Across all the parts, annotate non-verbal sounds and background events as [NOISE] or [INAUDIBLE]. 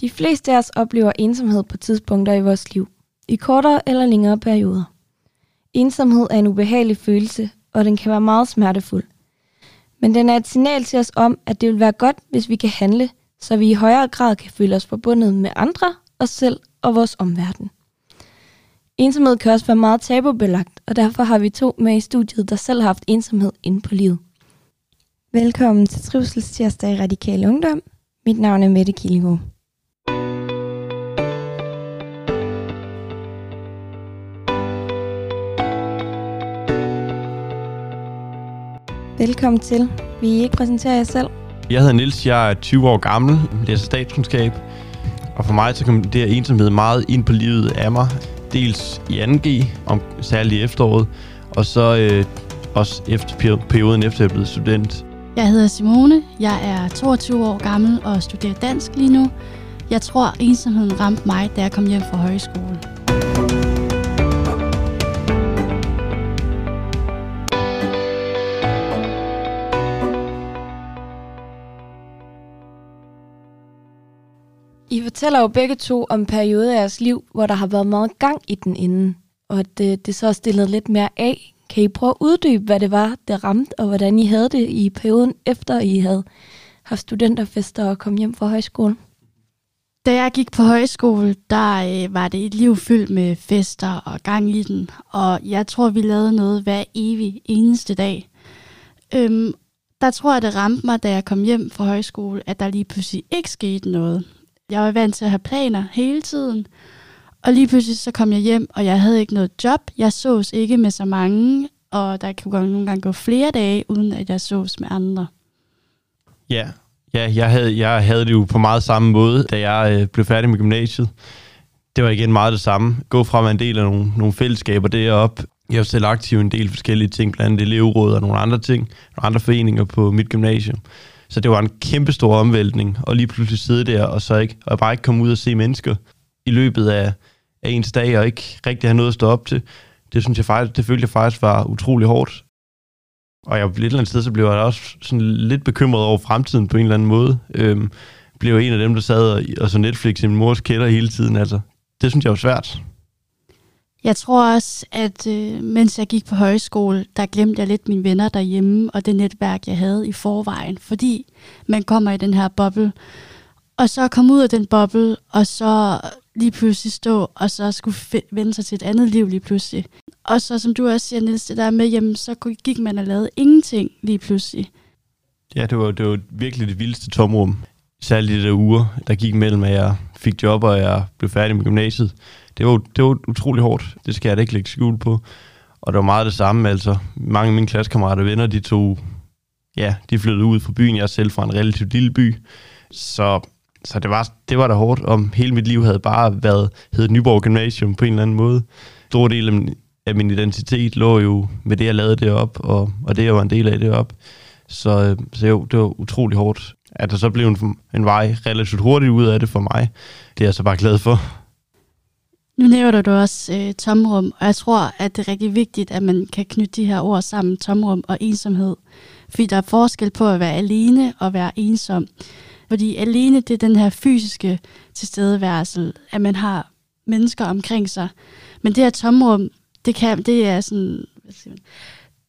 De fleste af os oplever ensomhed på tidspunkter i vores liv, i kortere eller længere perioder. Ensomhed er en ubehagelig følelse, og den kan være meget smertefuld. Men den er et signal til os om, at det vil være godt, hvis vi kan handle, så vi i højere grad kan føle os forbundet med andre, os selv og vores omverden. Ensomhed kan også være meget tabubelagt, og derfor har vi to med i studiet, der selv har haft ensomhed inde på livet. Velkommen til Trivselstirsdag i Radikal Ungdom. Mit navn er Mette Kiligo. Velkommen til. Vil I ikke præsentere jer selv? Jeg hedder Nils, jeg er 20 år gammel, læser statskundskab. Og for mig så kom det her ensomhed meget ind på livet af mig. Dels i 2G, om, særligt i efteråret, og så øh, også efter perioden efter jeg blevet student. Jeg hedder Simone, jeg er 22 år gammel og studerer dansk lige nu. Jeg tror, ensomheden ramte mig, da jeg kom hjem fra højskole. Fortæller jo begge to om perioder i jeres liv, hvor der har været meget gang i den inden, og det, øh, det så er stillet lidt mere af. Kan I prøve at uddybe, hvad det var, der ramte, og hvordan I havde det i perioden efter I havde haft studenterfester og kom hjem fra højskolen? Da jeg gik på højskole, der øh, var det et liv fyldt med fester og gang i den, og jeg tror, vi lavede noget hver evig eneste dag. Øhm, der tror jeg, det ramte mig, da jeg kom hjem fra højskole, at der lige pludselig ikke skete noget. Jeg var vant til at have planer hele tiden. Og lige pludselig så kom jeg hjem, og jeg havde ikke noget job. Jeg sås ikke med så mange, og der kunne nogle gange gå flere dage, uden at jeg sås med andre. Ja, ja jeg, havde, jeg havde det jo på meget samme måde, da jeg øh, blev færdig med gymnasiet. Det var igen meget det samme. Gå fra at være en del af nogle, nogle fællesskaber deroppe. Jeg var selv aktiv i en del forskellige ting, blandt andet elevråd og nogle andre ting, nogle andre foreninger på mit gymnasium. Så det var en kæmpe stor omvæltning, og lige pludselig sidde der, og så ikke, og bare ikke komme ud og se mennesker i løbet af, af ens dag, og ikke rigtig have noget at stå op til. Det synes jeg faktisk, det følte jeg faktisk var utrolig hårdt. Og jeg, et eller andet sted, så blev jeg også sådan lidt bekymret over fremtiden på en eller anden måde. Øhm, blev en af dem, der sad og, og så Netflix i min mors kælder hele tiden. Altså, det synes jeg var svært. Jeg tror også, at øh, mens jeg gik på højskole, der glemte jeg lidt mine venner derhjemme og det netværk, jeg havde i forvejen. Fordi man kommer i den her boble, og så komme ud af den boble, og så lige pludselig stå, og så skulle vende sig til et andet liv lige pludselig. Og så, som du også siger, Niels, det der med, jamen, så gik man og lavede ingenting lige pludselig. Ja, det var, det var virkelig det vildeste tomrum. Særligt de der uger, der gik mellem, at jeg fik job, og jeg blev færdig med gymnasiet det var, det var utrolig hårdt. Det skal jeg da ikke lægge skjul på. Og det var meget det samme, altså. Mange af mine klassekammerater og venner, de tog, ja, de flyttede ud fra byen. Jeg er selv fra en relativt lille by. Så, så det, var, det var da hårdt, om hele mit liv havde bare været, hed Nyborg Gymnasium på en eller anden måde. Stor del af min identitet lå jo med det, jeg lavede det op, og, og det, jeg var en del af det op. Så, så jo, det var utrolig hårdt. At der så blev en, en vej relativt hurtigt ud af det for mig, det er jeg så bare glad for. Nu nævner du også øh, tomrum, og jeg tror, at det er rigtig vigtigt, at man kan knytte de her ord sammen, tomrum og ensomhed. Fordi der er forskel på at være alene og være ensom. Fordi alene, det er den her fysiske tilstedeværelse, at man har mennesker omkring sig. Men det her tomrum, det, kan, det er sådan... Hvad siger man,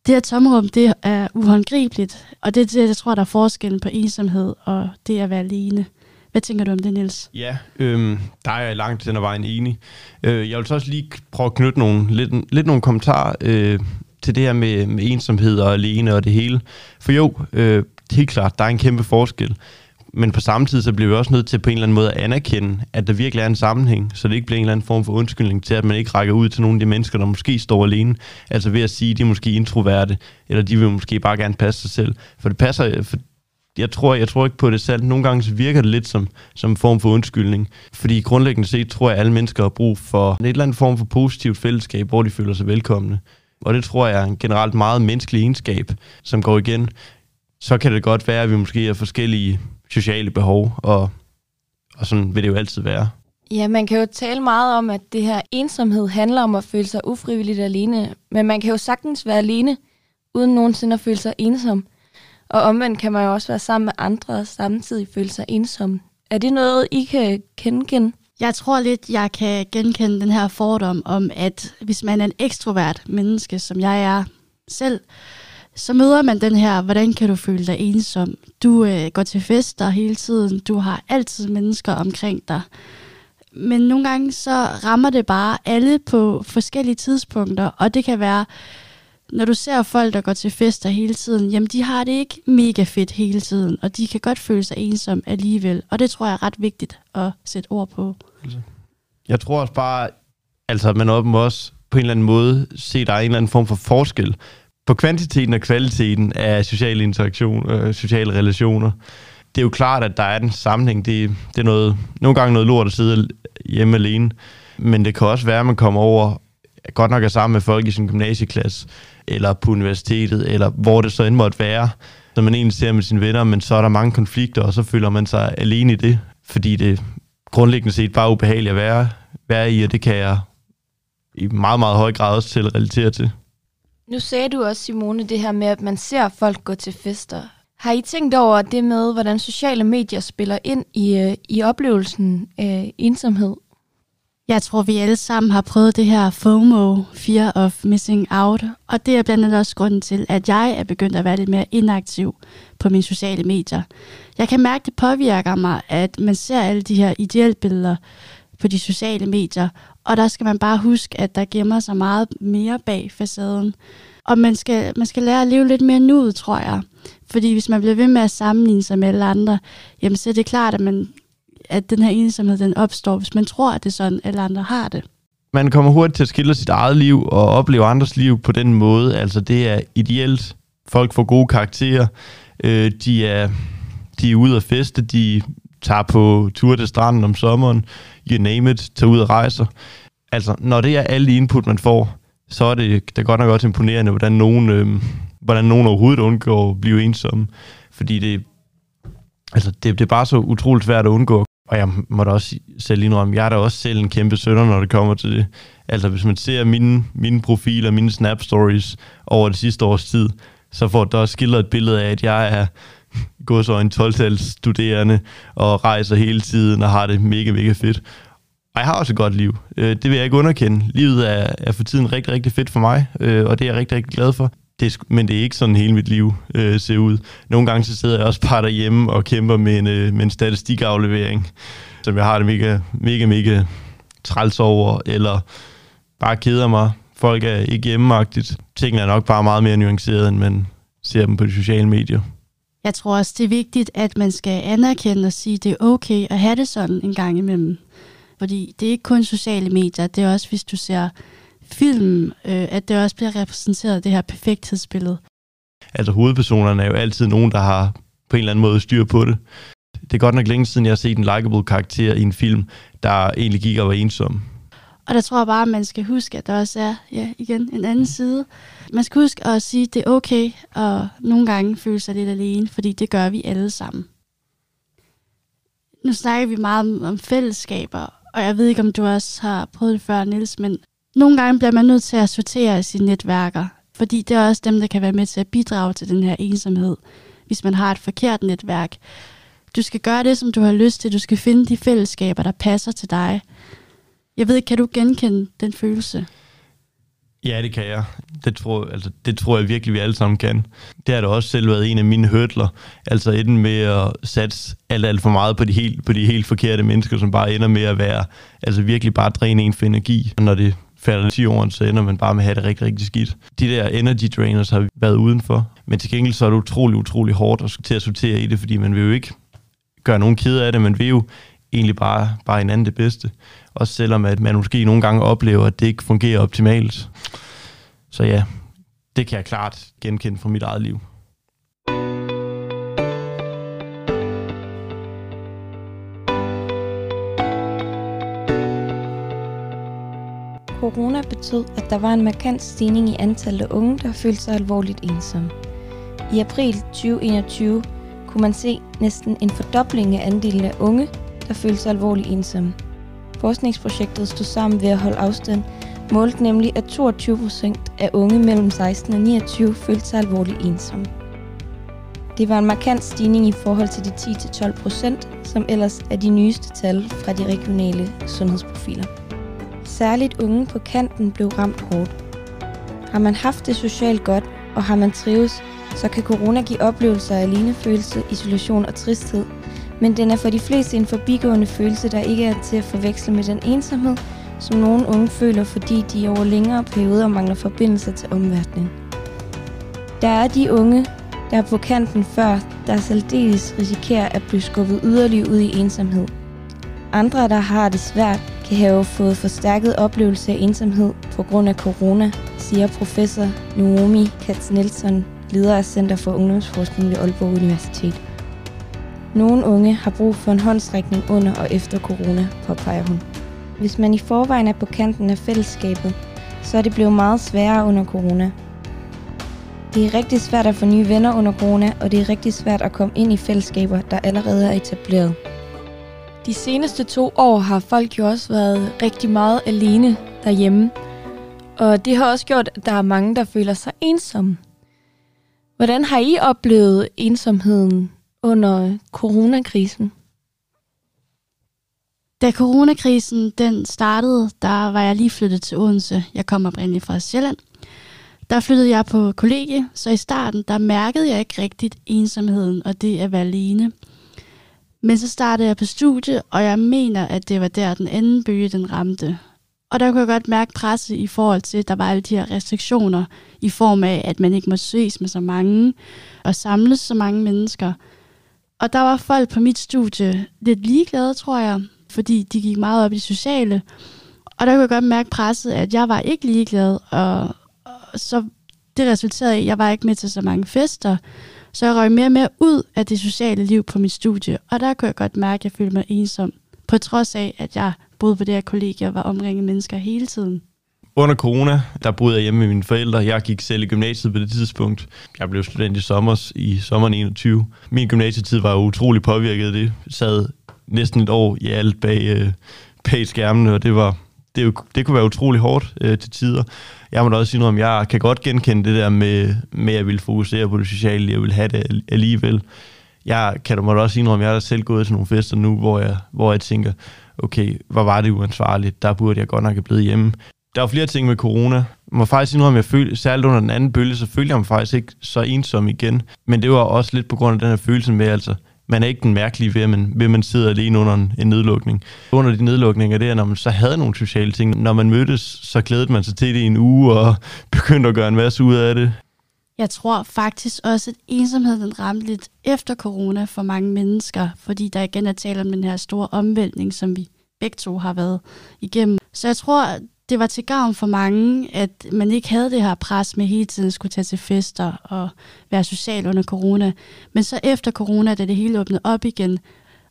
det her tomrum, det er uhåndgribeligt, og det er det, jeg tror, der er forskellen på ensomhed og det at være alene. Hvad tænker du om det, Niels? Ja, øhm, der er jeg langt den vejen enig. Øh, jeg vil så også lige prøve at knytte nogle, lidt, lidt nogle kommentarer øh, til det her med, med ensomhed og alene og det hele. For jo, øh, helt klart, der er en kæmpe forskel. Men på samme tid, så bliver vi også nødt til på en eller anden måde at anerkende, at der virkelig er en sammenhæng, så det ikke bliver en eller anden form for undskyldning til, at man ikke rækker ud til nogle af de mennesker, der måske står alene. Altså ved at sige, at de er måske introverte, eller de vil måske bare gerne passe sig selv. For det passer, for jeg tror, jeg tror ikke på det selv. Nogle gange så virker det lidt som, som en form for undskyldning. Fordi grundlæggende set tror jeg, at alle mennesker har brug for en eller anden form for positivt fællesskab, hvor de føler sig velkomne. Og det tror jeg er en generelt meget menneskelig egenskab, som går igen. Så kan det godt være, at vi måske har forskellige sociale behov, og, og sådan vil det jo altid være. Ja, man kan jo tale meget om, at det her ensomhed handler om at føle sig ufrivilligt alene. Men man kan jo sagtens være alene, uden nogensinde at føle sig ensom. Og omvendt kan man jo også være sammen med andre og samtidig føle sig ensom. Er det noget, I kan kende? Jeg tror lidt, jeg kan genkende den her fordom om, at hvis man er en ekstrovert menneske, som jeg er selv, så møder man den her, hvordan kan du føle dig ensom? Du øh, går til fester hele tiden, du har altid mennesker omkring dig. Men nogle gange så rammer det bare alle på forskellige tidspunkter, og det kan være, når du ser folk, der går til fester hele tiden, jamen de har det ikke mega fedt hele tiden, og de kan godt føle sig ensom alligevel, og det tror jeg er ret vigtigt at sætte ord på. Altså, jeg tror også bare, altså man må også på en eller anden måde se, der er en eller anden form for forskel på kvantiteten og kvaliteten af sociale interaktion, øh, sociale relationer. Det er jo klart, at der er en sammenhæng. Det, det er noget, nogle gange noget lort at sidde hjemme alene, men det kan også være, at man kommer over, godt nok er sammen med folk i sin gymnasieklasse, eller på universitetet, eller hvor det så end måtte være, som man egentlig ser med sine venner, men så er der mange konflikter, og så føler man sig alene i det, fordi det grundlæggende set bare ubehageligt at være, være i, og det kan jeg i meget, meget høj grad også til relatere til. Nu sagde du også, Simone, det her med, at man ser folk gå til fester. Har I tænkt over det med, hvordan sociale medier spiller ind i, øh, i oplevelsen af ensomhed? Jeg tror, vi alle sammen har prøvet det her FOMO, Fear of Missing Out, og det er blandt andet også grunden til, at jeg er begyndt at være lidt mere inaktiv på mine sociale medier. Jeg kan mærke, det påvirker mig, at man ser alle de her idealbilleder på de sociale medier, og der skal man bare huske, at der gemmer sig meget mere bag facaden. Og man skal, man skal lære at leve lidt mere nu, tror jeg. Fordi hvis man bliver ved med at sammenligne sig med alle andre, jamen så er det klart, at, man, at den her ensomhed den opstår, hvis man tror, at det er sådan, alle andre har det. Man kommer hurtigt til at skille sit eget liv og opleve andres liv på den måde. Altså det er ideelt. Folk får gode karakterer. Øh, de, er, de er ude at feste. De tager på tur til stranden om sommeren. You name it. Tager ud og rejser. Altså, når det er alle input, man får, så er det, det godt nok også imponerende, hvordan nogen, øh, hvordan nogen overhovedet undgår at blive ensomme. Fordi det, altså, det, det er bare så utroligt svært at undgå. Og jeg må da også selv indrømme, jeg er da også selv en kæmpe sønder, når det kommer til det. Altså, hvis man ser mine, mine profiler, mine Snap Stories over det sidste års tid, så får der også skildret et billede af, at jeg er [LAUGHS] gået så en 12 studerende og rejser hele tiden og har det mega, mega fedt. Og jeg har også et godt liv. Øh, det vil jeg ikke underkende. Livet er, er for tiden rigtig, rigtig fedt for mig, øh, og det er jeg rigtig, rigtig glad for. Det men det er ikke sådan hele mit liv øh, ser ud. Nogle gange så sidder jeg også bare derhjemme og kæmper med en, øh, med en statistikaflevering, som jeg har det mega, mega, mega træls over, eller bare keder mig. Folk er ikke hjemmeagtigt. Tingene er nok bare meget mere nuanceret, end man ser dem på de sociale medier. Jeg tror også, det er vigtigt, at man skal anerkende og sige, at det er okay at have det sådan en gang imellem. Fordi det er ikke kun sociale medier, det er også, hvis du ser film, øh, at det også bliver repræsenteret, det her perfekthedsbillede. Altså hovedpersonerne er jo altid nogen, der har på en eller anden måde styr på det. Det er godt nok længe siden, jeg har set en likable karakter i en film, der egentlig gik og var ensom. Og der tror jeg bare, at man skal huske, at der også er, ja, igen, en anden side. Man skal huske at sige, at det er okay at nogle gange føle sig lidt alene, fordi det gør vi alle sammen. Nu snakker vi meget om, om fællesskaber, og jeg ved ikke, om du også har prøvet det før, Nils, men nogle gange bliver man nødt til at sortere sine netværker, fordi det er også dem, der kan være med til at bidrage til den her ensomhed, hvis man har et forkert netværk. Du skal gøre det, som du har lyst til. Du skal finde de fællesskaber, der passer til dig. Jeg ved ikke, kan du genkende den følelse? Ja, det kan jeg. Det tror, altså, det tror jeg virkelig, vi alle sammen kan. Det har da også selv været en af mine hørtler. Altså enten med at satse alt, alt for meget på de, helt, på de helt forkerte mennesker, som bare ender med at være, altså virkelig bare dræne en for energi. Når det falder 10 jorden, så ender man bare med at have det rigtig, rigtig skidt. De der energy drainers har været udenfor. Men til gengæld så er det utrolig, utrolig hårdt at, til at sortere i det, fordi man vil jo ikke gøre nogen ked af det. Man vil jo egentlig bare, bare en anden det bedste. Også selvom at man måske nogle gange oplever, at det ikke fungerer optimalt. Så ja, det kan jeg klart genkende fra mit eget liv. Corona betød, at der var en markant stigning i antallet af unge, der følte sig alvorligt ensomme. I april 2021 kunne man se næsten en fordobling af andelen af unge, der følte sig alvorligt ensomme. Forskningsprojektet stod sammen ved at holde afstand, målte nemlig, at 22 procent af unge mellem 16 og 29 følte sig alvorligt ensomme. Det var en markant stigning i forhold til de 10-12 procent, som ellers er de nyeste tal fra de regionale sundhedsprofiler. Særligt unge på kanten blev ramt hårdt. Har man haft det socialt godt, og har man trives, så kan corona give oplevelser af alenefølelse, isolation og tristhed, men den er for de fleste en forbigående følelse, der ikke er til at forveksle med den ensomhed, som nogle unge føler, fordi de over længere perioder mangler forbindelse til omverdenen. Der er de unge, der er på kanten før, der særdeles risikerer at blive skubbet yderligere ud i ensomhed. Andre, der har det svært, kan have fået forstærket oplevelse af ensomhed på grund af corona, siger professor Naomi Katz Nielsen, leder af Center for Ungdomsforskning ved Aalborg Universitet. Nogle unge har brug for en håndstrækning under og efter corona, påpeger hun. Hvis man i forvejen er på kanten af fællesskabet, så er det blevet meget sværere under corona. Det er rigtig svært at få nye venner under corona, og det er rigtig svært at komme ind i fællesskaber, der allerede er etableret. De seneste to år har folk jo også været rigtig meget alene derhjemme, og det har også gjort, at der er mange, der føler sig ensomme. Hvordan har I oplevet ensomheden under coronakrisen? Da coronakrisen den startede, der var jeg lige flyttet til Odense. Jeg kommer oprindeligt fra Sjælland. Der flyttede jeg på kollegie, så i starten, der mærkede jeg ikke rigtigt ensomheden og det at være alene. Men så startede jeg på studie, og jeg mener, at det var der, den anden bølge, den ramte. Og der kunne jeg godt mærke presset i forhold til, at der var alle de her restriktioner i form af, at man ikke må ses med så mange og samles så mange mennesker. Og der var folk på mit studie lidt ligeglade, tror jeg, fordi de gik meget op i det sociale. Og der kunne jeg godt mærke presset, at jeg var ikke ligeglad, og, og så det resulterede i, at jeg var ikke med til så mange fester. Så jeg røg mere og mere ud af det sociale liv på mit studie, og der kunne jeg godt mærke, at jeg følte mig ensom, på trods af, at jeg boede på det her kollegie og var omringet mennesker hele tiden. Under corona, der boede jeg hjemme med mine forældre. Jeg gik selv i gymnasiet på det tidspunkt. Jeg blev student i sommer i sommeren 21. Min gymnasietid var utrolig påvirket af det. Jeg sad næsten et år i alt bag, øh, bag skærmene, og det var det, det kunne være utrolig hårdt øh, til tider. Jeg må da også sige noget om, jeg kan godt genkende det der med, med at jeg vil fokusere på det sociale, jeg vil have det alligevel. Jeg kan da også sige noget om, jeg har selv gået til nogle fester nu, hvor jeg, hvor jeg tænker, okay, hvor var det uansvarligt, der burde jeg godt nok have blevet hjemme. Der var flere ting med corona. Jeg må faktisk sige noget om, jeg følte, særligt under den anden bølge, så følte jeg mig faktisk ikke så ensom igen. Men det var også lidt på grund af den her følelse med, altså, man er ikke den mærkelige ved, at man, ved, at man sidder alene under en, en nedlukning. Under de nedlukninger der, når man så havde nogle sociale ting, når man mødtes, så glædede man sig til det i en uge og [LAUGHS] begyndte at gøre en masse ud af det. Jeg tror faktisk også, at ensomheden ramte lidt efter corona for mange mennesker, fordi der igen er tale om den her store omvæltning, som vi begge to har været igennem. Så jeg tror, det var til gavn for mange, at man ikke havde det her pres med hele tiden at skulle tage til fester og være social under corona. Men så efter corona, da det hele åbnede op igen,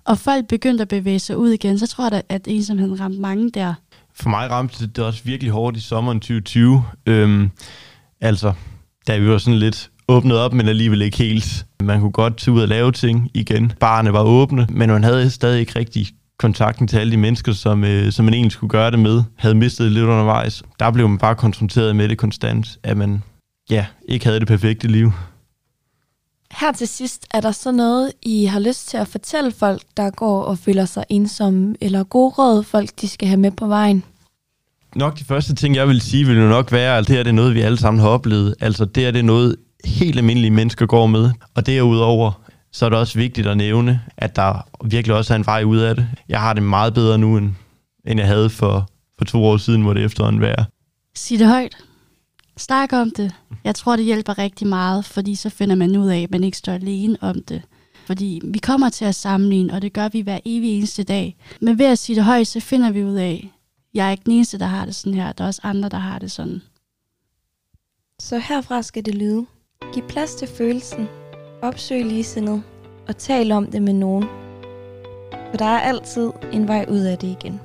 og folk begyndte at bevæge sig ud igen, så tror jeg, at ensomheden ramte mange der. For mig ramte det også virkelig hårdt i sommeren 2020. Øhm, altså, da vi var sådan lidt åbnet op, men alligevel ikke helt. Man kunne godt tage ud og lave ting igen. Barne var åbne, men man havde stadig ikke rigtig kontakten til alle de mennesker, som, øh, som man egentlig skulle gøre det med, havde mistet lidt undervejs. Der blev man bare konfronteret med det konstant, at man ja, ikke havde det perfekte liv. Her til sidst, er der så noget, I har lyst til at fortælle folk, der går og føler sig ensomme, eller gode råd, folk de skal have med på vejen? Nok de første ting, jeg vil sige, vil jo nok være, at det her det er noget, vi alle sammen har oplevet. Altså det er det noget, helt almindelige mennesker går med. Og derudover, så er det også vigtigt at nævne, at der virkelig også er en vej ud af det. Jeg har det meget bedre nu, end, end jeg havde for, for to år siden, hvor det efterhånden være. Sig det højt. Snak om det. Jeg tror, det hjælper rigtig meget, fordi så finder man ud af, at man ikke står alene om det. Fordi vi kommer til at sammenligne, og det gør vi hver evig eneste dag. Men ved at sige det højt, så finder vi ud af, at jeg er ikke den eneste, der har det sådan her. Der er også andre, der har det sådan. Så herfra skal det lyde. Giv plads til følelsen. Opsøg ligesindet. Og tal om det med nogen. For der er altid en vej ud af det igen.